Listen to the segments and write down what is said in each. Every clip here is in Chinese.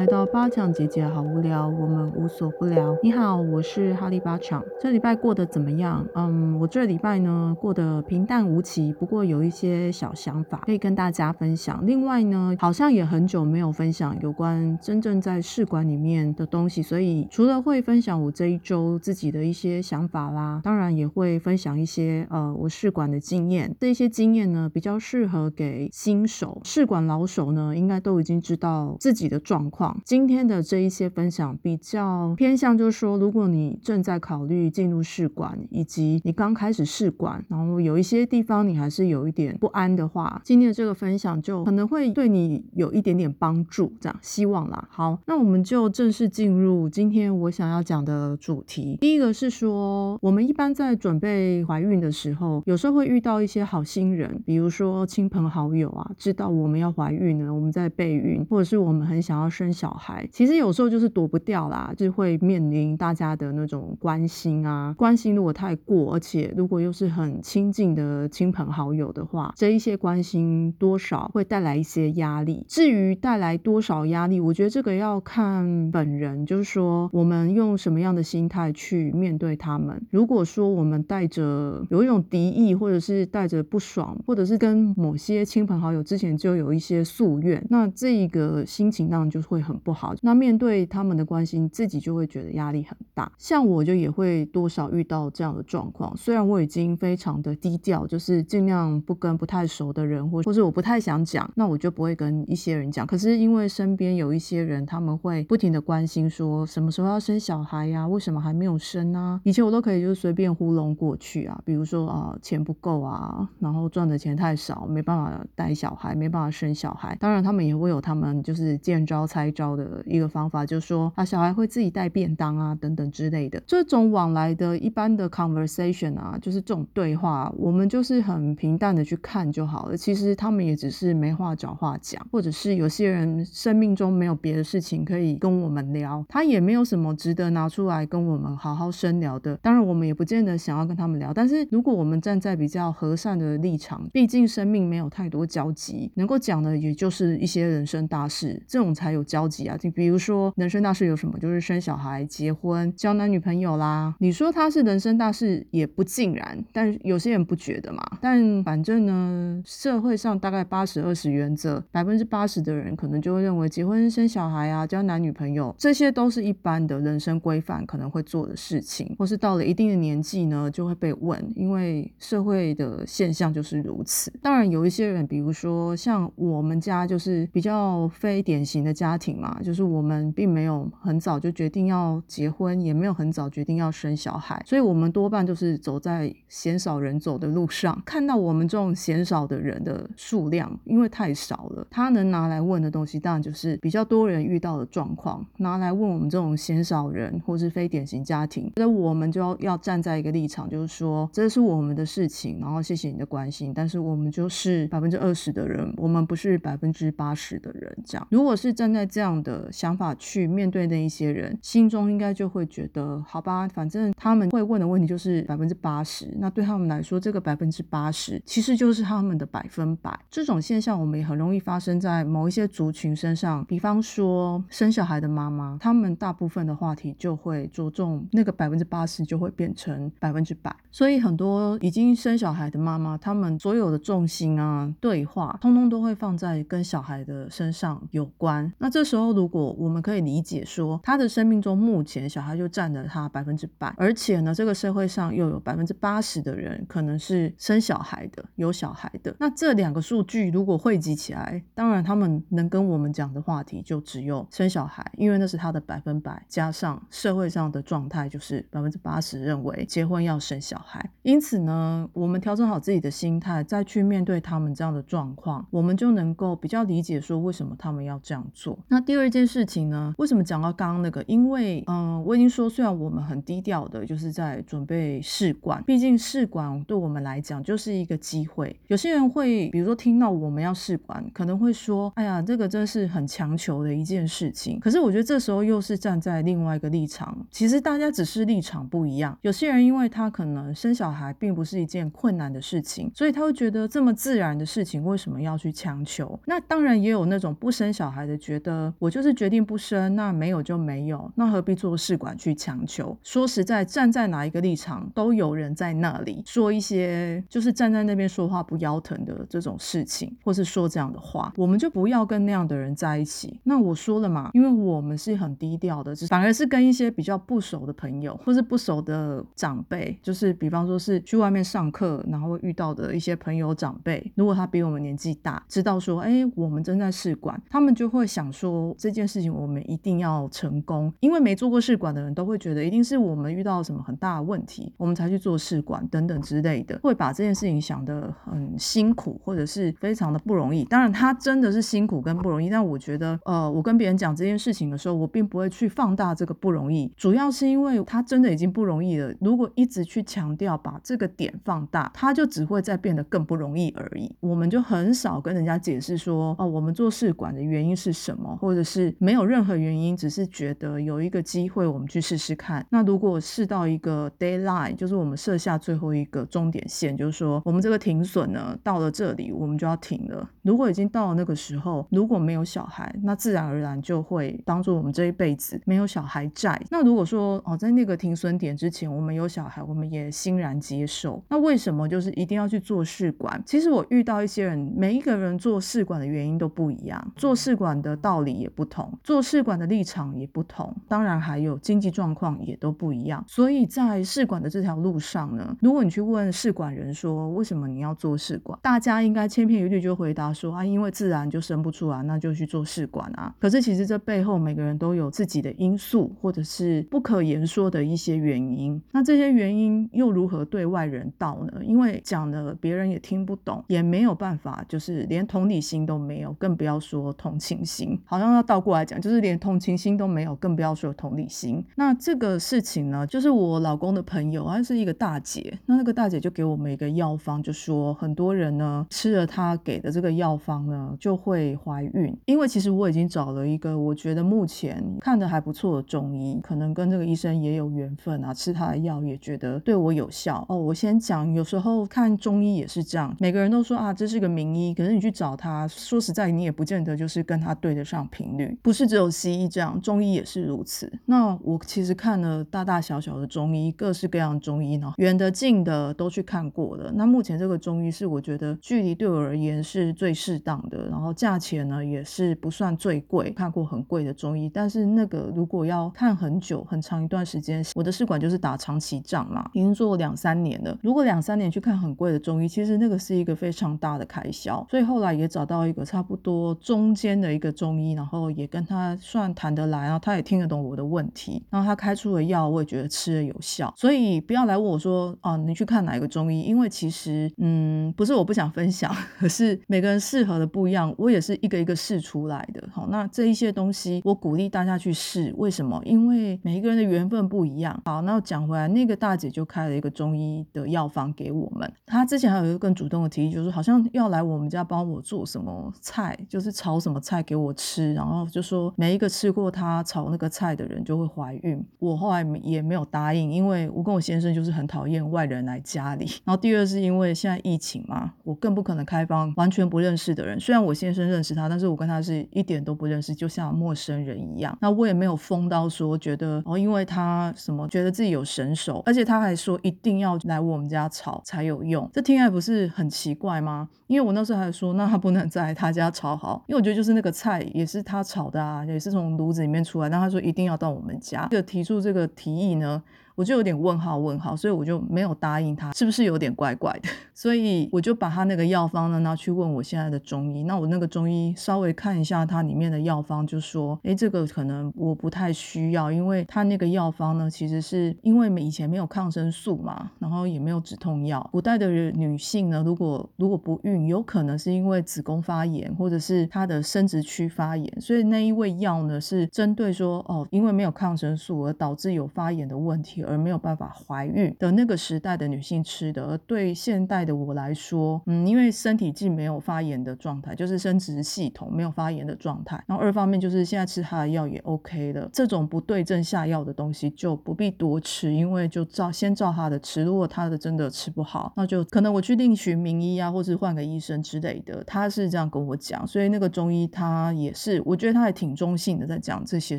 来到八强姐姐，好无聊，我们无所不聊。你好，我是哈利八强。这礼拜过得怎么样？嗯，我这礼拜呢过得平淡无奇，不过有一些小想法可以跟大家分享。另外呢，好像也很久没有分享有关真正在试管里面的东西，所以除了会分享我这一周自己的一些想法啦，当然也会分享一些呃我试管的经验。这些经验呢比较适合给新手，试管老手呢应该都已经知道自己的状。况今天的这一些分享比较偏向，就是说，如果你正在考虑进入试管，以及你刚开始试管，然后有一些地方你还是有一点不安的话，今天的这个分享就可能会对你有一点点帮助，这样希望啦。好，那我们就正式进入今天我想要讲的主题。第一个是说，我们一般在准备怀孕的时候，有时候会遇到一些好心人，比如说亲朋好友啊，知道我们要怀孕了，我们在备孕，或者是我们很想要。生小孩，其实有时候就是躲不掉啦，就会面临大家的那种关心啊。关心如果太过，而且如果又是很亲近的亲朋好友的话，这一些关心多少会带来一些压力。至于带来多少压力，我觉得这个要看本人，就是说我们用什么样的心态去面对他们。如果说我们带着有一种敌意，或者是带着不爽，或者是跟某些亲朋好友之前就有一些夙愿，那这一个心情当然就。会很很不好，那面对他们的关心，自己就会觉得压力很大。像我就也会多少遇到这样的状况。虽然我已经非常的低调，就是尽量不跟不太熟的人，或或者我不太想讲，那我就不会跟一些人讲。可是因为身边有一些人，他们会不停的关心，说什么时候要生小孩呀？为什么还没有生啊？以前我都可以就是随便糊弄过去啊，比如说啊钱不够啊，然后赚的钱太少，没办法带小孩，没办法生小孩。当然他们也会有他们就是见招。拆的一个方法，就是说啊，小孩会自己带便当啊，等等之类的。这种往来的一般的 conversation 啊，就是这种对话，我们就是很平淡的去看就好了。其实他们也只是没话找话讲，或者是有些人生命中没有别的事情可以跟我们聊，他也没有什么值得拿出来跟我们好好深聊的。当然，我们也不见得想要跟他们聊。但是如果我们站在比较和善的立场，毕竟生命没有太多交集，能够讲的也就是一些人生大事，这种才有。交集啊，就比如说人生大事有什么，就是生小孩、结婚、交男女朋友啦。你说他是人生大事也不尽然，但有些人不觉得嘛。但反正呢，社会上大概八十二十原则，百分之八十的人可能就会认为结婚、生小孩啊、交男女朋友这些都是一般的人生规范可能会做的事情，或是到了一定的年纪呢，就会被问，因为社会的现象就是如此。当然有一些人，比如说像我们家就是比较非典型的。家庭嘛，就是我们并没有很早就决定要结婚，也没有很早决定要生小孩，所以我们多半都是走在鲜少人走的路上。看到我们这种鲜少的人的数量，因为太少了，他能拿来问的东西，当然就是比较多人遇到的状况，拿来问我们这种鲜少人或是非典型家庭。那我们就要要站在一个立场，就是说这是我们的事情，然后谢谢你的关心，但是我们就是百分之二十的人，我们不是百分之八十的人。这样，如果是站在这样的想法去面对那一些人，心中应该就会觉得，好吧，反正他们会问的问题就是百分之八十，那对他们来说，这个百分之八十其实就是他们的百分百。这种现象我们也很容易发生在某一些族群身上，比方说生小孩的妈妈，他们大部分的话题就会着重那个百分之八十就会变成百分之百，所以很多已经生小孩的妈妈，他们所有的重心啊，对话，通通都会放在跟小孩的身上有关。那这时候，如果我们可以理解说，他的生命中目前小孩就占了他百分之百，而且呢，这个社会上又有百分之八十的人可能是生小孩的，有小孩的。那这两个数据如果汇集起来，当然他们能跟我们讲的话题就只有生小孩，因为那是他的百分百，加上社会上的状态就是百分之八十认为结婚要生小孩。因此呢，我们调整好自己的心态，再去面对他们这样的状况，我们就能够比较理解说为什么他们要这样做。那第二件事情呢？为什么讲到刚刚那个？因为，嗯，我已经说，虽然我们很低调的，就是在准备试管，毕竟试管对我们来讲就是一个机会。有些人会，比如说听到我们要试管，可能会说：“哎呀，这个真是很强求的一件事情。”可是我觉得这时候又是站在另外一个立场，其实大家只是立场不一样。有些人因为他可能生小孩并不是一件困难的事情，所以他会觉得这么自然的事情为什么要去强求？那当然也有那种不生小孩的觉得我就是决定不生，那没有就没有，那何必做试管去强求？说实在，站在哪一个立场，都有人在那里说一些就是站在那边说话不腰疼的这种事情，或是说这样的话，我们就不要跟那样的人在一起。那我说了嘛，因为我们是很低调的，反而是跟一些比较不熟的朋友，或是不熟的长辈，就是比方说是去外面上课，然后遇到的一些朋友长辈，如果他比我们年纪大，知道说，哎，我们正在试管，他们就会想说这件事情我们一定要成功，因为没做过试管的人都会觉得一定是我们遇到什么很大的问题，我们才去做试管等等之类的，会把这件事情想得很辛苦，或者是非常的不容易。当然，他真的是辛苦跟不容易，但我觉得，呃，我跟别人讲这件事情的时候，我并不会去放大这个不容易，主要是因为他真的已经不容易了。如果一直去强调把这个点放大，他就只会再变得更不容易而已。我们就很少跟人家解释说，哦，我们做试管的原因是什么，或或者是没有任何原因，只是觉得有一个机会，我们去试试看。那如果试到一个 deadline，就是我们设下最后一个终点线，就是说我们这个停损呢，到了这里我们就要停了。如果已经到了那个时候，如果没有小孩，那自然而然就会当做我们这一辈子没有小孩债。那如果说哦，在那个停损点之前，我们有小孩，我们也欣然接受。那为什么就是一定要去做试管？其实我遇到一些人，每一个人做试管的原因都不一样，做试管的道理也不同，做试管的立场也不同，当然还有经济状况也都不一样。所以在试管的这条路上呢，如果你去问试管人说为什么你要做试管，大家应该千篇一律就回答说啊，因为自然就生不出来，那就去做试管啊。可是其实这背后每个人都有自己的因素，或者是不可言说的一些原因。那这些原因又如何对外人道呢？因为讲了别人也听不懂，也没有办法，就是连同理心都没有，更不要说同情心。好像要倒过来讲，就是连同情心都没有，更不要说同理心。那这个事情呢，就是我老公的朋友，他是一个大姐。那那个大姐就给我们一个药方，就说很多人呢吃了他给的这个药方呢，就会怀孕。因为其实我已经找了一个我觉得目前看的还不错的中医，可能跟这个医生也有缘分啊，吃他的药也觉得对我有效。哦，我先讲，有时候看中医也是这样，每个人都说啊，这是个名医，可是你去找他，说实在，你也不见得就是跟他对得上频率。不是只有西医这样，中医也是如此。那我其实看了大大小小的中医，各式各样的中医呢，远的近的都去看过了。那目前这个中医是我觉得距离对我而言是最适当的，然后价钱呢也是不算最贵。看过很贵的中医，但是那个如果要看很久很长一段时间，我的试管就是打长期仗嘛，已经做了两三年了。如果两三年去看很贵的中医，其实那个是一个非常大的开销。所以后来也找到一个差不多中间的一个中医，然后后也跟他算谈得来，然后他也听得懂我的问题，然后他开出的药我也觉得吃了有效。所以不要来问我说哦，你去看哪一个中医？因为其实嗯，不是我不想分享，可是每个人适合的不一样，我也是一个一个试出来的。好，那这一些东西我鼓励大家去试，为什么？因为每一个人的缘分不一样。好，那讲回来，那个大姐就开了一个中医的药方给我们。她之前还有一个更主动的提议，就是好像要来我们家帮我做什么菜，就是炒什么菜给我吃，然后就说每一个吃过他炒那个菜的人就会怀孕。我后来也没有答应，因为我跟我先生就是很讨厌外人来家里。然后第二是因为现在疫情嘛，我更不可能开放完全不认识的人。虽然我先生认识他，但是我跟他是一点都不认识，就像陌生人一样。那我也没有疯到说觉得哦，因为他什么觉得自己有神手，而且他还说一定要来我们家炒才有用，这听起来不是很奇怪吗？因为我那时候还说，那他不能在他家炒好，因为我觉得就是那个菜也是他炒的啊，也是从炉子里面出来。那他说一定要到我们家，就提出这个提议呢。我就有点问号问号，所以我就没有答应他，是不是有点怪怪的？所以我就把他那个药方呢拿去问我现在的中医。那我那个中医稍微看一下它里面的药方，就说：哎，这个可能我不太需要，因为他那个药方呢，其实是因为以前没有抗生素嘛，然后也没有止痛药。古代的女性呢，如果如果不孕，有可能是因为子宫发炎或者是她的生殖区发炎，所以那一味药呢是针对说哦，因为没有抗生素而导致有发炎的问题。而没有办法怀孕的那个时代的女性吃的，而对现代的我来说，嗯，因为身体既没有发炎的状态，就是生殖系统没有发炎的状态，然后二方面就是现在吃他的药也 OK 了，这种不对症下药的东西就不必多吃，因为就照先照他的吃，如果他的真的吃不好，那就可能我去另寻名医啊，或是换个医生之类的。他是这样跟我讲，所以那个中医他也是，我觉得他还挺中性的在讲这些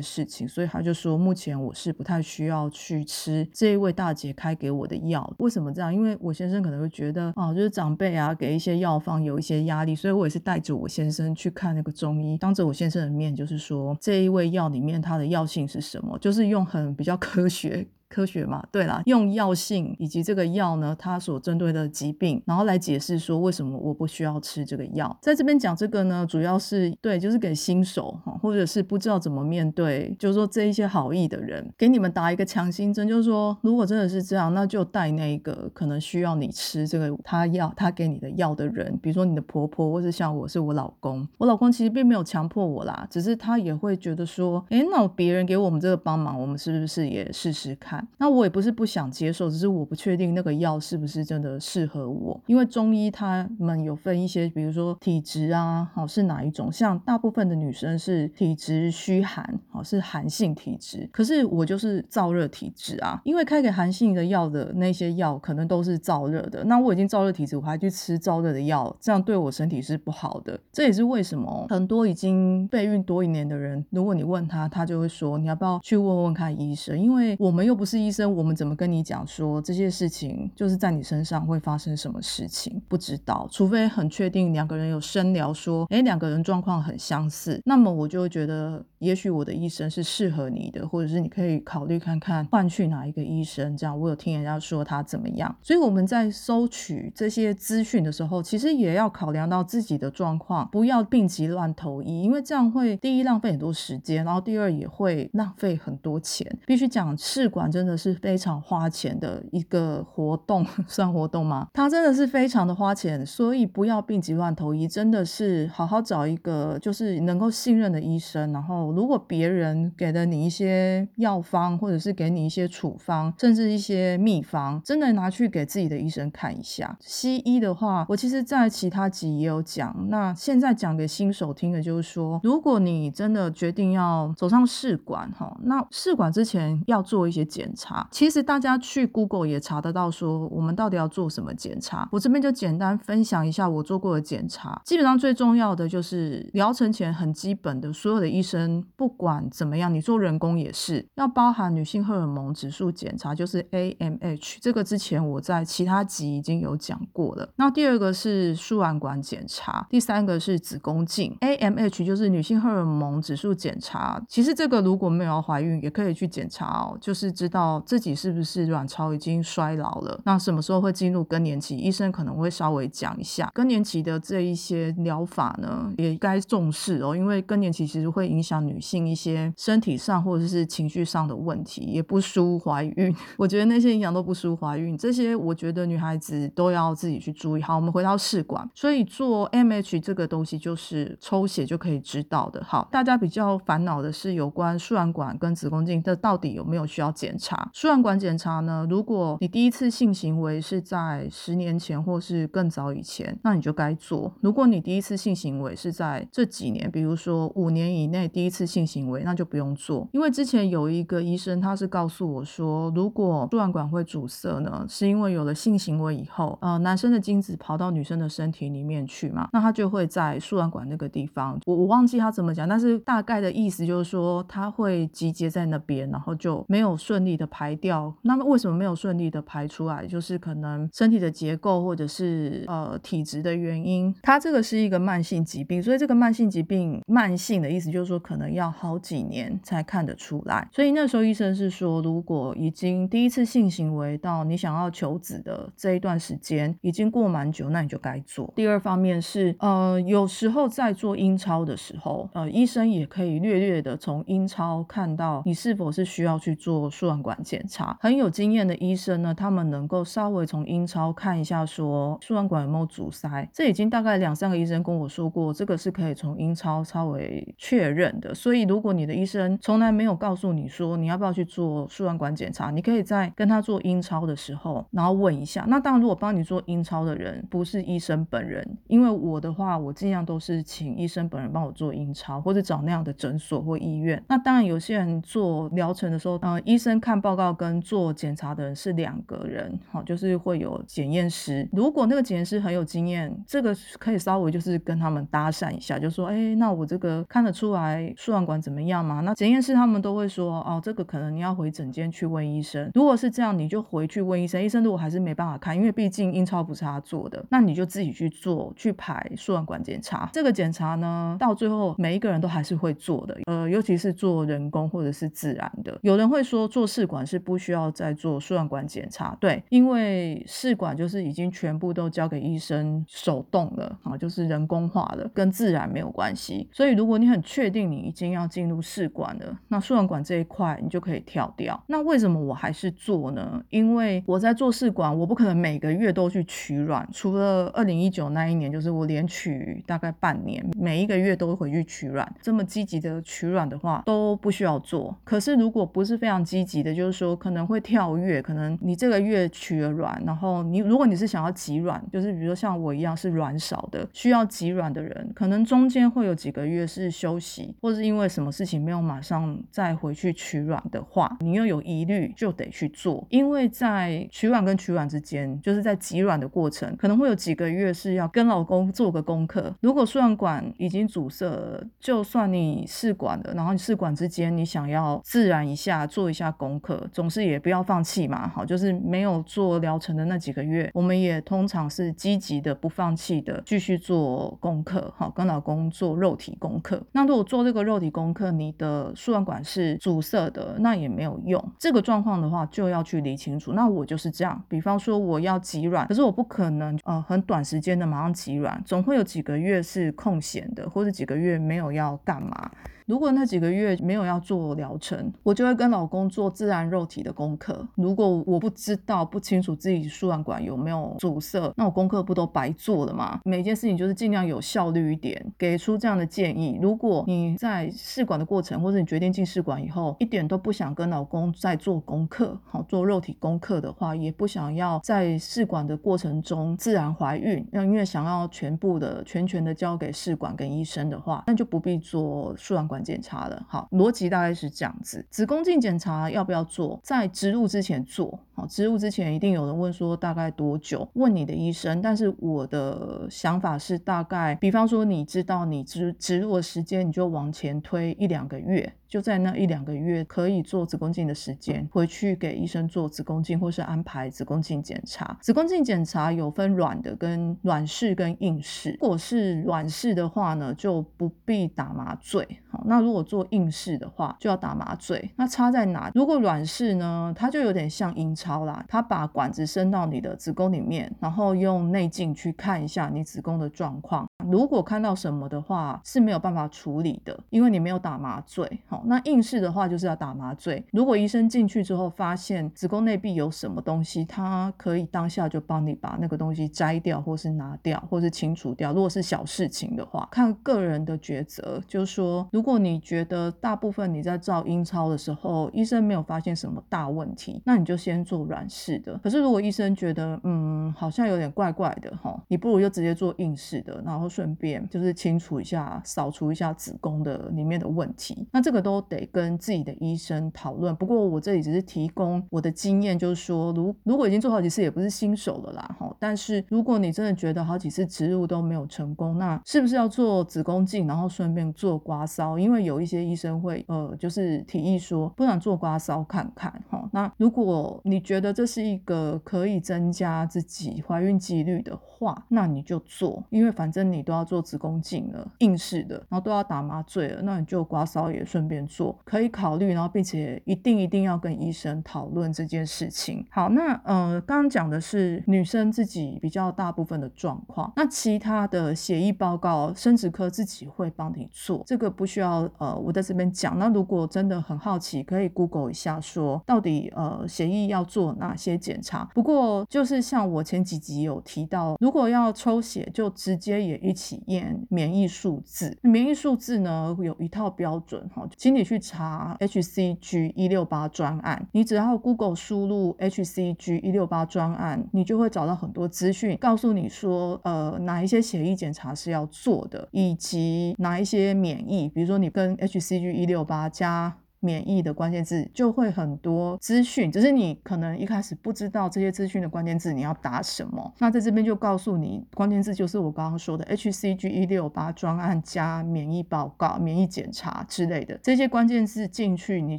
事情，所以他就说目前我是不太需要去吃这一位大姐开给我的药。为什么这样？因为我先生可能会觉得啊，就是长辈啊给一些药方有一些压力，所以我也是带着我先生去看那个中医，当着我先生的面，就是说这一味药里面它的药性是什么，就是用很比较科学。科学嘛，对啦，用药性以及这个药呢，它所针对的疾病，然后来解释说为什么我不需要吃这个药。在这边讲这个呢，主要是对，就是给新手哈，或者是不知道怎么面对，就是说这一些好意的人，给你们打一个强心针，就是说如果真的是这样，那就带那个可能需要你吃这个他药他给你的药的人，比如说你的婆婆，或是像我是我老公，我老公其实并没有强迫我啦，只是他也会觉得说，哎，那别人给我们这个帮忙，我们是不是也试试看？那我也不是不想接受，只是我不确定那个药是不是真的适合我。因为中医他们有分一些，比如说体质啊，好是哪一种？像大部分的女生是体质虚寒，好是寒性体质。可是我就是燥热体质啊，因为开给寒性的药的那些药可能都是燥热的。那我已经燥热体质，我还去吃燥热的药，这样对我身体是不好的。这也是为什么很多已经备孕多一年的人，如果你问他，他就会说你要不要去问问看医生？因为我们又不是是医生。我们怎么跟你讲说这些事情就是在你身上会发生什么事情？不知道，除非很确定两个人有深聊，说哎两个人状况很相似，那么我就会觉得也许我的医生是适合你的，或者是你可以考虑看看换去哪一个医生。这样我有听人家说他怎么样，所以我们在收取这些资讯的时候，其实也要考量到自己的状况，不要病急乱投医，因为这样会第一浪费很多时间，然后第二也会浪费很多钱。必须讲试管真真的是。非常花钱的一个活动，算活动吗？它真的是非常的花钱，所以不要病急乱投医，真的是好好找一个就是能够信任的医生。然后，如果别人给了你一些药方，或者是给你一些处方，甚至一些秘方，真的拿去给自己的医生看一下。西医的话，我其实在其他集也有讲，那现在讲给新手听的就是说，如果你真的决定要走上试管，哈，那试管之前要做一些检查。其实大家去 Google 也查得到，说我们到底要做什么检查。我这边就简单分享一下我做过的检查。基本上最重要的就是疗程前很基本的，所有的医生不管怎么样，你做人工也是要包含女性荷尔蒙指数检查，就是 AMH。这个之前我在其他集已经有讲过了。那第二个是输卵管检查，第三个是子宫镜。AMH 就是女性荷尔蒙指数检查。其实这个如果没有怀孕，也可以去检查哦，就是知道。哦自己是不是卵巢已经衰老了？那什么时候会进入更年期？医生可能会稍微讲一下更年期的这一些疗法呢，也该重视哦，因为更年期其实会影响女性一些身体上或者是情绪上的问题，也不输怀孕。我觉得那些影响都不输怀孕，这些我觉得女孩子都要自己去注意。好，我们回到试管，所以做 MH 这个东西就是抽血就可以知道的。好，大家比较烦恼的是有关输卵管跟子宫镜，这到底有没有需要检查？输卵管检查呢？如果你第一次性行为是在十年前或是更早以前，那你就该做。如果你第一次性行为是在这几年，比如说五年以内第一次性行为，那就不用做。因为之前有一个医生，他是告诉我说，如果输卵管会阻塞呢，是因为有了性行为以后，呃，男生的精子跑到女生的身体里面去嘛，那他就会在输卵管那个地方，我我忘记他怎么讲，但是大概的意思就是说，他会集结在那边，然后就没有顺利的排。掉，那么为什么没有顺利的排出来？就是可能身体的结构或者是呃体质的原因。它这个是一个慢性疾病，所以这个慢性疾病，慢性的意思就是说可能要好几年才看得出来。所以那时候医生是说，如果已经第一次性行为到你想要求子的这一段时间已经过蛮久，那你就该做。第二方面是呃有时候在做阴超的时候，呃医生也可以略略的从阴超看到你是否是需要去做输卵管检查。很有经验的医生呢，他们能够稍微从阴超看一下，说输卵管有没有阻塞。这已经大概两三个医生跟我说过，这个是可以从阴超稍微确认的。所以如果你的医生从来没有告诉你说你要不要去做输卵管检查，你可以在跟他做阴超的时候，然后问一下。那当然，如果帮你做阴超的人不是医生本人，因为我的话，我尽量都是请医生本人帮我做阴超，或者找那样的诊所或医院。那当然，有些人做疗程的时候，呃，医生看看报告跟做检查的人是两个人，好，就是会有检验师。如果那个检验师很有经验，这个可以稍微就是跟他们搭讪一下，就说，哎，那我这个看得出来输卵管怎么样吗？那检验师他们都会说，哦，这个可能你要回诊间去问医生。如果是这样，你就回去问医生。医生如果还是没办法看，因为毕竟阴超不是他做的，那你就自己去做，去排输卵管检查。这个检查呢，到最后每一个人都还是会做的，呃，尤其是做人工或者是自然的。有人会说做试管是不需要再做输卵管检查，对，因为试管就是已经全部都交给医生手动了啊，就是人工化了，跟自然没有关系。所以如果你很确定你已经要进入试管了，那输卵管这一块你就可以跳掉。那为什么我还是做呢？因为我在做试管，我不可能每个月都去取卵，除了二零一九那一年，就是我连取大概半年，每一个月都回去取卵。这么积极的取卵的话，都不需要做。可是如果不是非常积极的，也就是说可能会跳跃，可能你这个月取了卵，然后你如果你是想要挤卵，就是比如说像我一样是卵少的，需要挤卵的人，可能中间会有几个月是休息，或是因为什么事情没有马上再回去取卵的话，你又有疑虑，就得去做。因为在取卵跟取卵之间，就是在挤卵的过程，可能会有几个月是要跟老公做个功课。如果输卵管已经阻塞了，就算你试管了，然后你试管之间你想要自然一下，做一下功课，总是也不要放弃嘛。好，就是没有做疗程的那几个月，我们也通常是积极的、不放弃的继续做功课。好，跟老公做肉体功课。那如果做这个肉体功课，你的输卵管是阻塞的，那也没有用。这个状况的话，就要去理清楚。那我就是这样，比方说我要挤卵，可是我不可能呃很短时间的马上挤卵，总会有几个月是空闲的，或者几个月没有要干嘛。如果那几个月没有要做疗程，我就会跟老公做自然肉体的功课。如果我不知道、不清楚自己输卵管有没有阻塞，那我功课不都白做了吗？每件事情就是尽量有效率一点，给出这样的建议。如果你在试管的过程，或者你决定进试管以后，一点都不想跟老公再做功课，好做肉体功课的话，也不想要在试管的过程中自然怀孕，要因为想要全部的、全权的交给试管跟医生的话，那就不必做输卵管检查了。好，逻辑大概是这样子。子宫颈检查要不要做？在植入之前做。好，植入之前一定有人问说大概多久？问你的医生。但是我的想法是大概，比方说你知道你植植入的时间，你就往前推一两个月。就在那一两个月可以做子宫镜的时间，回去给医生做子宫镜，或是安排子宫镜检查。子宫镜检查有分软的跟软式跟硬式。如果是软式的话呢，就不必打麻醉。好，那如果做硬式的话，就要打麻醉。那差在哪？如果软式呢，它就有点像阴超啦，他把管子伸到你的子宫里面，然后用内镜去看一下你子宫的状况。如果看到什么的话，是没有办法处理的，因为你没有打麻醉。好。那硬式的话就是要打麻醉。如果医生进去之后发现子宫内壁有什么东西，他可以当下就帮你把那个东西摘掉，或是拿掉，或是清除掉。如果是小事情的话，看个人的抉择。就是说，如果你觉得大部分你在照阴超的时候，医生没有发现什么大问题，那你就先做软式的。可是如果医生觉得嗯好像有点怪怪的哈，你不如就直接做硬式的，然后顺便就是清除一下、扫除一下子宫的里面的问题。那这个都。得跟自己的医生讨论。不过我这里只是提供我的经验，就是说，如如果已经做好几次，也不是新手了啦，哈。但是如果你真的觉得好几次植入都没有成功，那是不是要做子宫镜，然后顺便做刮痧？因为有一些医生会呃，就是提议说，不想做刮痧看看，哈。那如果你觉得这是一个可以增加自己怀孕几率的话，那你就做，因为反正你都要做子宫镜了，硬式的，然后都要打麻醉了，那你就刮痧也顺便做，可以考虑，然后并且一定一定要跟医生讨论这件事情。好，那呃，刚刚讲的是女生自己比较大部分的状况，那其他的协议报告，生殖科自己会帮你做，这个不需要呃我在这边讲。那如果真的很好奇，可以 Google 一下，说到底呃协议要做哪些检查。不过就是像我前几集有提到，如果要抽血，就直接也一起验免疫数字。免疫数字呢有一套标准哈，请你去查 HCG 一六八专案，你只要 Google 输入 HCG 一六八专案，你就会找到很多资讯，告诉你说呃哪一些血液检查是要做的，以及哪一些免疫，比如说你跟 HCG 一六八加。免疫的关键字就会很多资讯，只是你可能一开始不知道这些资讯的关键字你要打什么。那在这边就告诉你，关键字就是我刚刚说的 HCG 一六八专案加免疫报告、免疫检查之类的这些关键字进去，你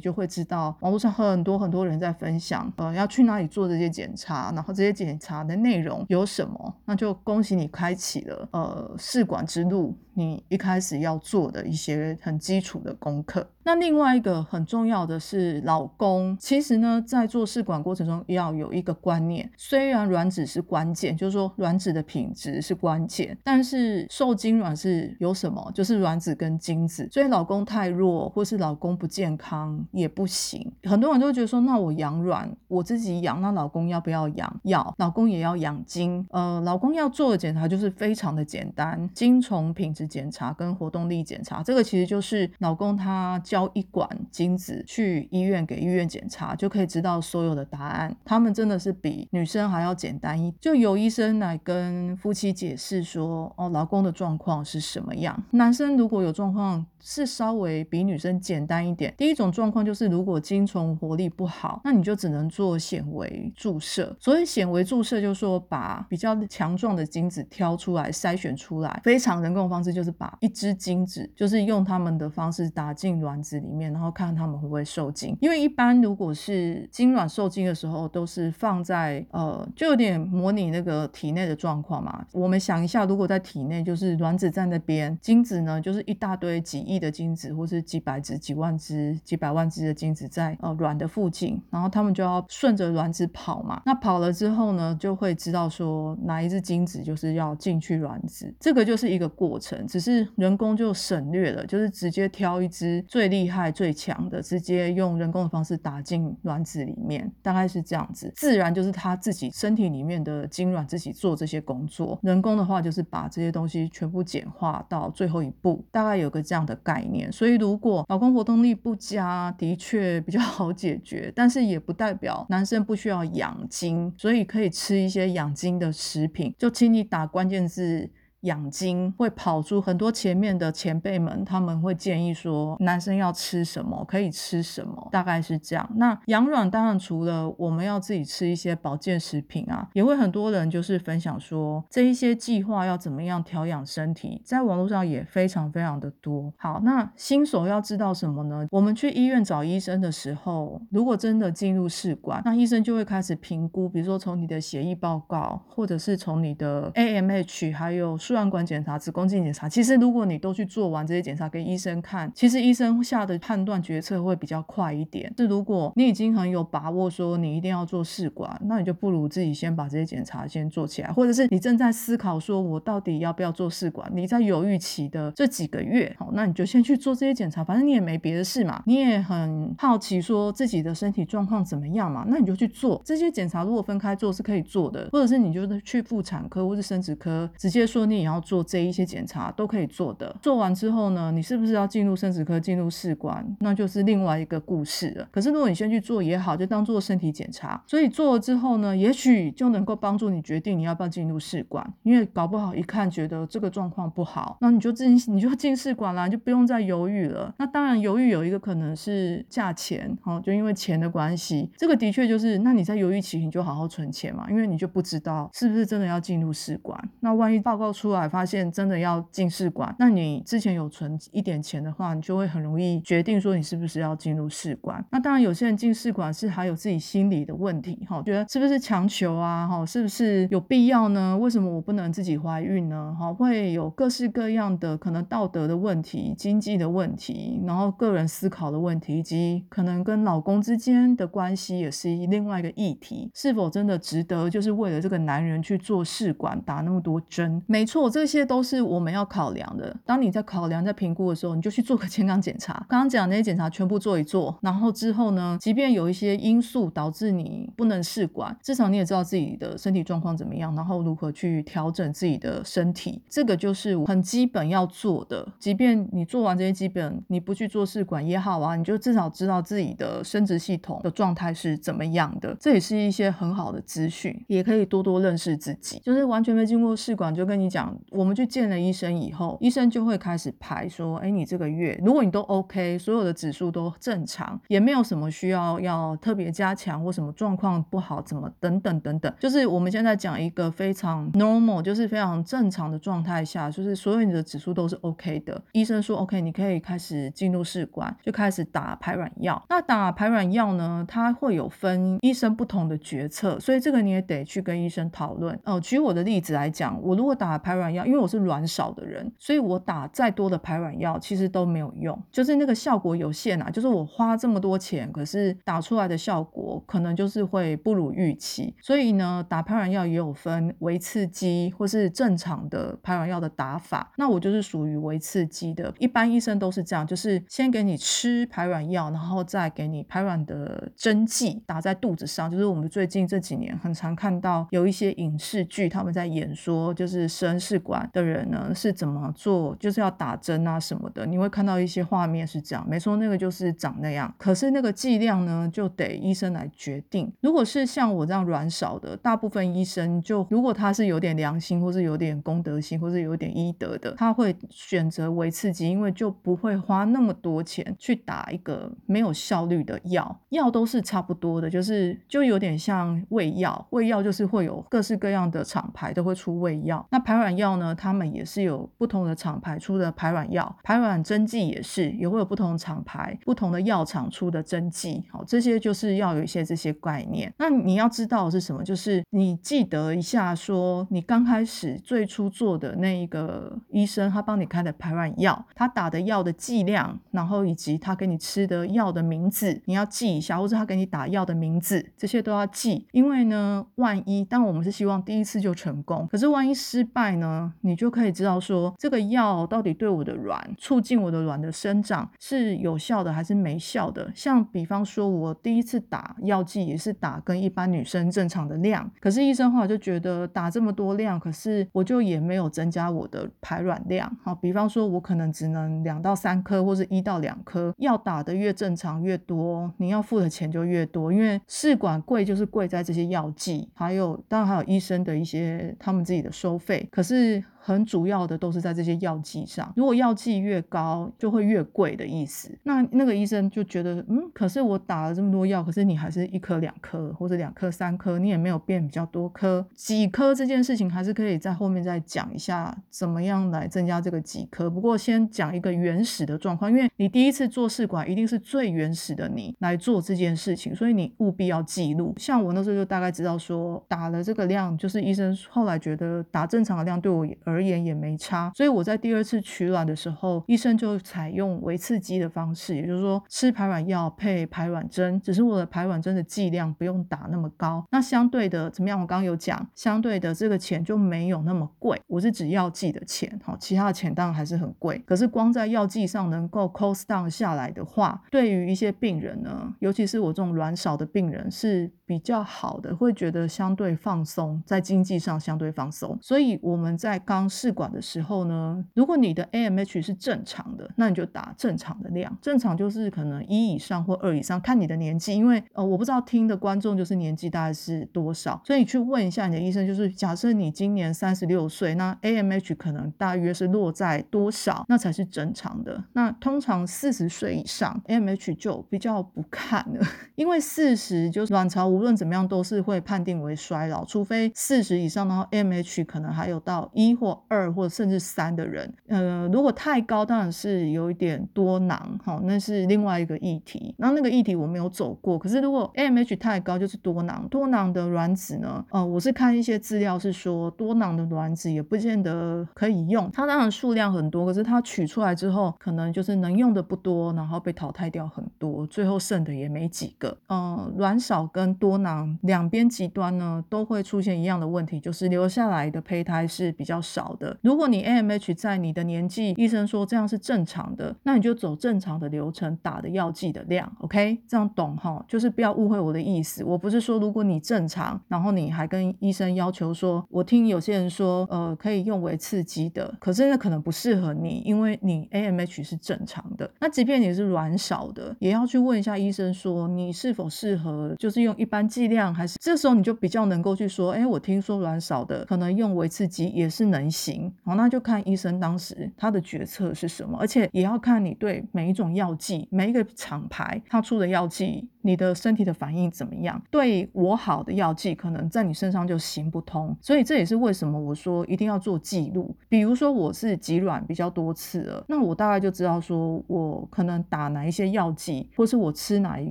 就会知道网络上很多很多人在分享，呃，要去哪里做这些检查，然后这些检查的内容有什么，那就恭喜你开启了呃试管之路。你一开始要做的一些很基础的功课。那另外一个很重要的是，老公其实呢，在做试管过程中要有一个观念，虽然卵子是关键，就是说卵子的品质是关键，但是受精卵是有什么？就是卵子跟精子。所以老公太弱，或是老公不健康也不行。很多人都会觉得说，那我养卵，我自己养，那老公要不要养？要，老公也要养精。呃，老公要做的检查就是非常的简单，精虫品质。检查跟活动力检查，这个其实就是老公他交一管精子去医院给医院检查，就可以知道所有的答案。他们真的是比女生还要简单一，就由医生来跟夫妻解释说，哦，老公的状况是什么样。男生如果有状况。是稍微比女生简单一点。第一种状况就是，如果精虫活力不好，那你就只能做显微注射。所以显微注射就是说，把比较强壮的精子挑出来筛选出来，非常人工的方式就是把一只精子，就是用他们的方式打进卵子里面，然后看他们会不会受精。因为一般如果是精卵受精的时候，都是放在呃，就有点模拟那个体内的状况嘛。我们想一下，如果在体内，就是卵子在那边，精子呢就是一大堆几亿。的精子，或是几百只、几万只、几百万只的精子在呃卵的附近，然后他们就要顺着卵子跑嘛。那跑了之后呢，就会知道说哪一只精子就是要进去卵子，这个就是一个过程。只是人工就省略了，就是直接挑一只最厉害、最强的，直接用人工的方式打进卵子里面，大概是这样子。自然就是他自己身体里面的精卵自己做这些工作，人工的话就是把这些东西全部简化到最后一步，大概有个这样的。概念，所以如果老公活动力不佳，的确比较好解决，但是也不代表男生不需要养精，所以可以吃一些养精的食品，就请你打关键字。养精会跑出很多前面的前辈们，他们会建议说男生要吃什么，可以吃什么，大概是这样。那养卵当然除了我们要自己吃一些保健食品啊，也会很多人就是分享说这一些计划要怎么样调养身体，在网络上也非常非常的多。好，那新手要知道什么呢？我们去医院找医生的时候，如果真的进入试管，那医生就会开始评估，比如说从你的血液报告，或者是从你的 AMH，还有输卵管检查、子宫镜检查，其实如果你都去做完这些检查给医生看，其实医生下的判断决策会比较快一点。是如果你已经很有把握说你一定要做试管，那你就不如自己先把这些检查先做起来，或者是你正在思考说我到底要不要做试管，你在犹豫期的这几个月，好，那你就先去做这些检查，反正你也没别的事嘛，你也很好奇说自己的身体状况怎么样嘛，那你就去做这些检查。如果分开做是可以做的，或者是你就去妇产科或是生殖科直接说你。你要做这一些检查都可以做的，做完之后呢，你是不是要进入生殖科进入试管，那就是另外一个故事了。可是如果你先去做也好，就当做身体检查。所以做了之后呢，也许就能够帮助你决定你要不要进入试管，因为搞不好一看觉得这个状况不好，那你就进你就进试管啦，就不用再犹豫了。那当然犹豫有一个可能是价钱，哦，就因为钱的关系，这个的确就是那你在犹豫期你就好好存钱嘛，因为你就不知道是不是真的要进入试管，那万一报告出。出来发现真的要进试管，那你之前有存一点钱的话，你就会很容易决定说你是不是要进入试管。那当然有些人进试管是还有自己心理的问题，哈，觉得是不是强求啊，哈，是不是有必要呢？为什么我不能自己怀孕呢？哈，会有各式各样的可能道德的问题、经济的问题，然后个人思考的问题，以及可能跟老公之间的关系也是另外一个议题，是否真的值得就是为了这个男人去做试管打那么多针？没错，错这些都是我们要考量的。当你在考量、在评估的时候，你就去做个健康检查。刚刚讲那些检查全部做一做，然后之后呢，即便有一些因素导致你不能试管，至少你也知道自己的身体状况怎么样，然后如何去调整自己的身体。这个就是很基本要做的。即便你做完这些基本，你不去做试管也好啊，你就至少知道自己的生殖系统的状态是怎么样的。这也是一些很好的资讯，也可以多多认识自己。就是完全没经过试管，就跟你讲，我们去见了医生以后，医生就会开始排说，哎，你这个月如果你都 OK，所有的指数都正常，也没有什么需要要特别加强或什么状况不好，怎么等等等等。就是我们现在讲一个非常 normal，就是非常正常的状态下，就是所有你的指数都是 OK 的。医生说 OK，你可以开始进入试管，就开始打排卵药。那打排卵药呢，它会有分医生不同的决策，所以这个你也得去跟医生讨论。哦，举我的例子来讲，我如果打排排卵药，因为我是卵少的人，所以我打再多的排卵药其实都没有用，就是那个效果有限啊。就是我花这么多钱，可是打出来的效果可能就是会不如预期。所以呢，打排卵药也有分微刺激或是正常的排卵药的打法。那我就是属于微刺激的，一般医生都是这样，就是先给你吃排卵药，然后再给你排卵的针剂打在肚子上。就是我们最近这几年很常看到有一些影视剧，他们在演说，就是生试管的人呢是怎么做，就是要打针啊什么的。你会看到一些画面是这样，没错，那个就是长那样。可是那个剂量呢，就得医生来决定。如果是像我这样卵少的，大部分医生就如果他是有点良心，或是有点公德心，或是有点医德的，他会选择微刺激，因为就不会花那么多钱去打一个没有效率的药。药都是差不多的，就是就有点像胃药，胃药就是会有各式各样的厂牌都会出胃药。那排卵药呢，他们也是有不同的厂牌出的排卵药，排卵针剂也是也会有不同厂牌、不同的药厂出的针剂。好，这些就是要有一些这些概念。那你要知道是什么，就是你记得一下，说你刚开始最初做的那一个医生，他帮你开的排卵药，他打的药的剂量，然后以及他给你吃的药的名字，你要记一下，或者他给你打药的名字，这些都要记。因为呢，万一，当我们是希望第一次就成功，可是万一失败呢，你就可以知道说这个药到底对我的卵，促进我的卵的生长是有效的还是没效的。像比方说，我第一次打药剂也是打跟一般女生正常的量，可是医生后来就觉得打这么多量，可是我就也没有增加我的排卵量。好，比方说我可能只能两到三颗，或是一到两颗，药打的越正常越多，你要付的钱就越多，因为试管贵就是贵在这些药剂，还有当然还有医生的一些他们自己的收费，可是。是。很主要的都是在这些药剂上，如果药剂越高，就会越贵的意思。那那个医生就觉得，嗯，可是我打了这么多药，可是你还是一颗两颗，或者两颗三颗，你也没有变比较多颗，几颗这件事情还是可以在后面再讲一下，怎么样来增加这个几颗。不过先讲一个原始的状况，因为你第一次做试管，一定是最原始的你来做这件事情，所以你务必要记录。像我那时候就大概知道说，打了这个量，就是医生后来觉得打正常的量对我而而言也没差，所以我在第二次取卵的时候，医生就采用微刺激的方式，也就是说吃排卵药配排卵针，只是我的排卵针的剂量不用打那么高。那相对的怎么样？我刚刚有讲，相对的这个钱就没有那么贵。我是指药剂的钱，哈，其他的钱当然还是很贵。可是光在药剂上能够 cost down 下来的话，对于一些病人呢，尤其是我这种卵少的病人是比较好的，会觉得相对放松，在经济上相对放松。所以我们在刚试管。的时候呢，如果你的 AMH 是正常的，那你就打正常的量。正常就是可能一以上或二以上，看你的年纪。因为呃，我不知道听的观众就是年纪大概是多少，所以你去问一下你的医生，就是假设你今年三十六岁，那 AMH 可能大约是落在多少，那才是正常的。那通常四十岁以上 AMH 就比较不看了，因为四十就是卵巢无论怎么样都是会判定为衰老，除非四十以上，然后 AMH 可能还有到一或二或甚至三的人，呃，如果太高，当然是有一点多囊，哈，那是另外一个议题。然后那个议题我没有走过，可是如果 AMH 太高，就是多囊。多囊的卵子呢，呃，我是看一些资料是说，多囊的卵子也不见得可以用。它当然数量很多，可是它取出来之后，可能就是能用的不多，然后被淘汰掉很多，最后剩的也没几个。嗯，卵少跟多囊两边极端呢，都会出现一样的问题，就是留下来的胚胎是比较少好的。如果你 AMH 在你的年纪，医生说这样是正常的，那你就走正常的流程，打的药剂的量，OK？这样懂哈？就是不要误会我的意思，我不是说如果你正常，然后你还跟医生要求说，我听有些人说，呃，可以用为刺激的，可是那可能不适合你，因为你 AMH 是正常的。那即便你是卵少的，也要去问一下医生说，你是否适合，就是用一般剂量，还是这时候你就比较能够去说，哎，我听说卵少的可能用维刺激也是能行，好，那就看医生当时他的决策是什么，而且也要看你对每一种药剂，每一个厂牌他出的药剂。你的身体的反应怎么样？对我好的药剂，可能在你身上就行不通。所以这也是为什么我说一定要做记录。比如说我是急卵比较多次了，那我大概就知道说我可能打哪一些药剂，或是我吃哪一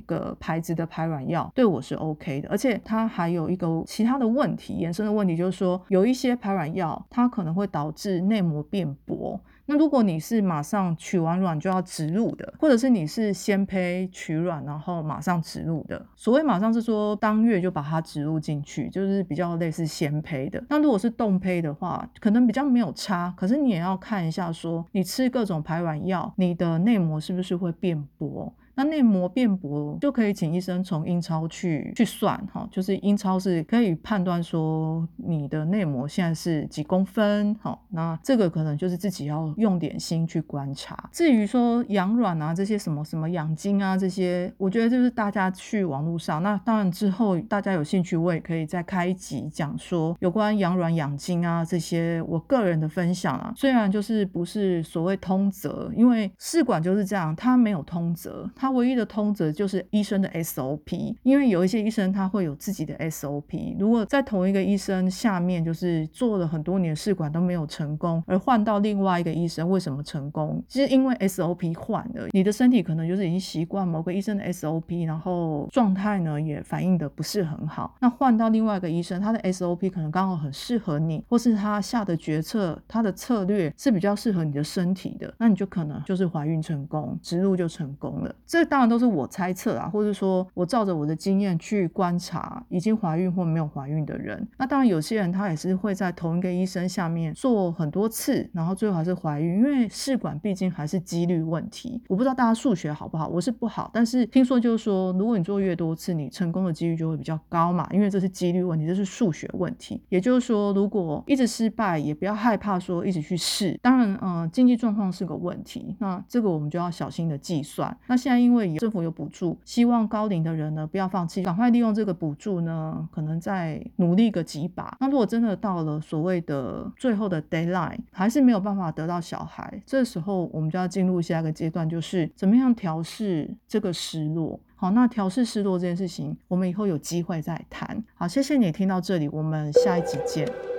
个牌子的排卵药，对我是 OK 的。而且它还有一个其他的问题，衍生的问题就是说，有一些排卵药，它可能会导致内膜变薄。那如果你是马上取完卵就要植入的，或者是你是先胚取卵然后马上植入的，所谓马上是说当月就把它植入进去，就是比较类似先胚的。那如果是冻胚的话，可能比较没有差，可是你也要看一下说你吃各种排卵药，你的内膜是不是会变薄。那内膜变薄就可以请医生从阴超去去算哈，就是阴超是可以判断说你的内膜现在是几公分，好，那这个可能就是自己要用点心去观察。至于说养卵啊这些什么什么养精啊这些，我觉得就是大家去网络上，那当然之后大家有兴趣，我也可以再开一集讲说有关养卵养精啊这些我个人的分享啊。虽然就是不是所谓通则，因为试管就是这样，它没有通则。唯一的通则就是医生的 SOP，因为有一些医生他会有自己的 SOP。如果在同一个医生下面，就是做了很多年试管都没有成功，而换到另外一个医生，为什么成功？其实因为 SOP 换了，你的身体可能就是已经习惯某个医生的 SOP，然后状态呢也反应的不是很好。那换到另外一个医生，他的 SOP 可能刚好很适合你，或是他下的决策，他的策略是比较适合你的身体的，那你就可能就是怀孕成功，植入就成功了。这当然都是我猜测啊，或者说我照着我的经验去观察已经怀孕或没有怀孕的人。那当然有些人他也是会在同一个医生下面做很多次，然后最后还是怀孕，因为试管毕竟还是几率问题。我不知道大家数学好不好，我是不好，但是听说就是说，如果你做越多次，你成功的几率就会比较高嘛，因为这是几率问题，这是数学问题。也就是说，如果一直失败，也不要害怕说一直去试。当然，嗯，经济状况是个问题，那这个我们就要小心的计算。那现在。因为政府有补助，希望高龄的人呢不要放弃，赶快利用这个补助呢，可能再努力个几把。那如果真的到了所谓的最后的 deadline，还是没有办法得到小孩，这时候我们就要进入下一个阶段，就是怎么样调试这个失落。好，那调试失落这件事情，我们以后有机会再谈。好，谢谢你听到这里，我们下一集见。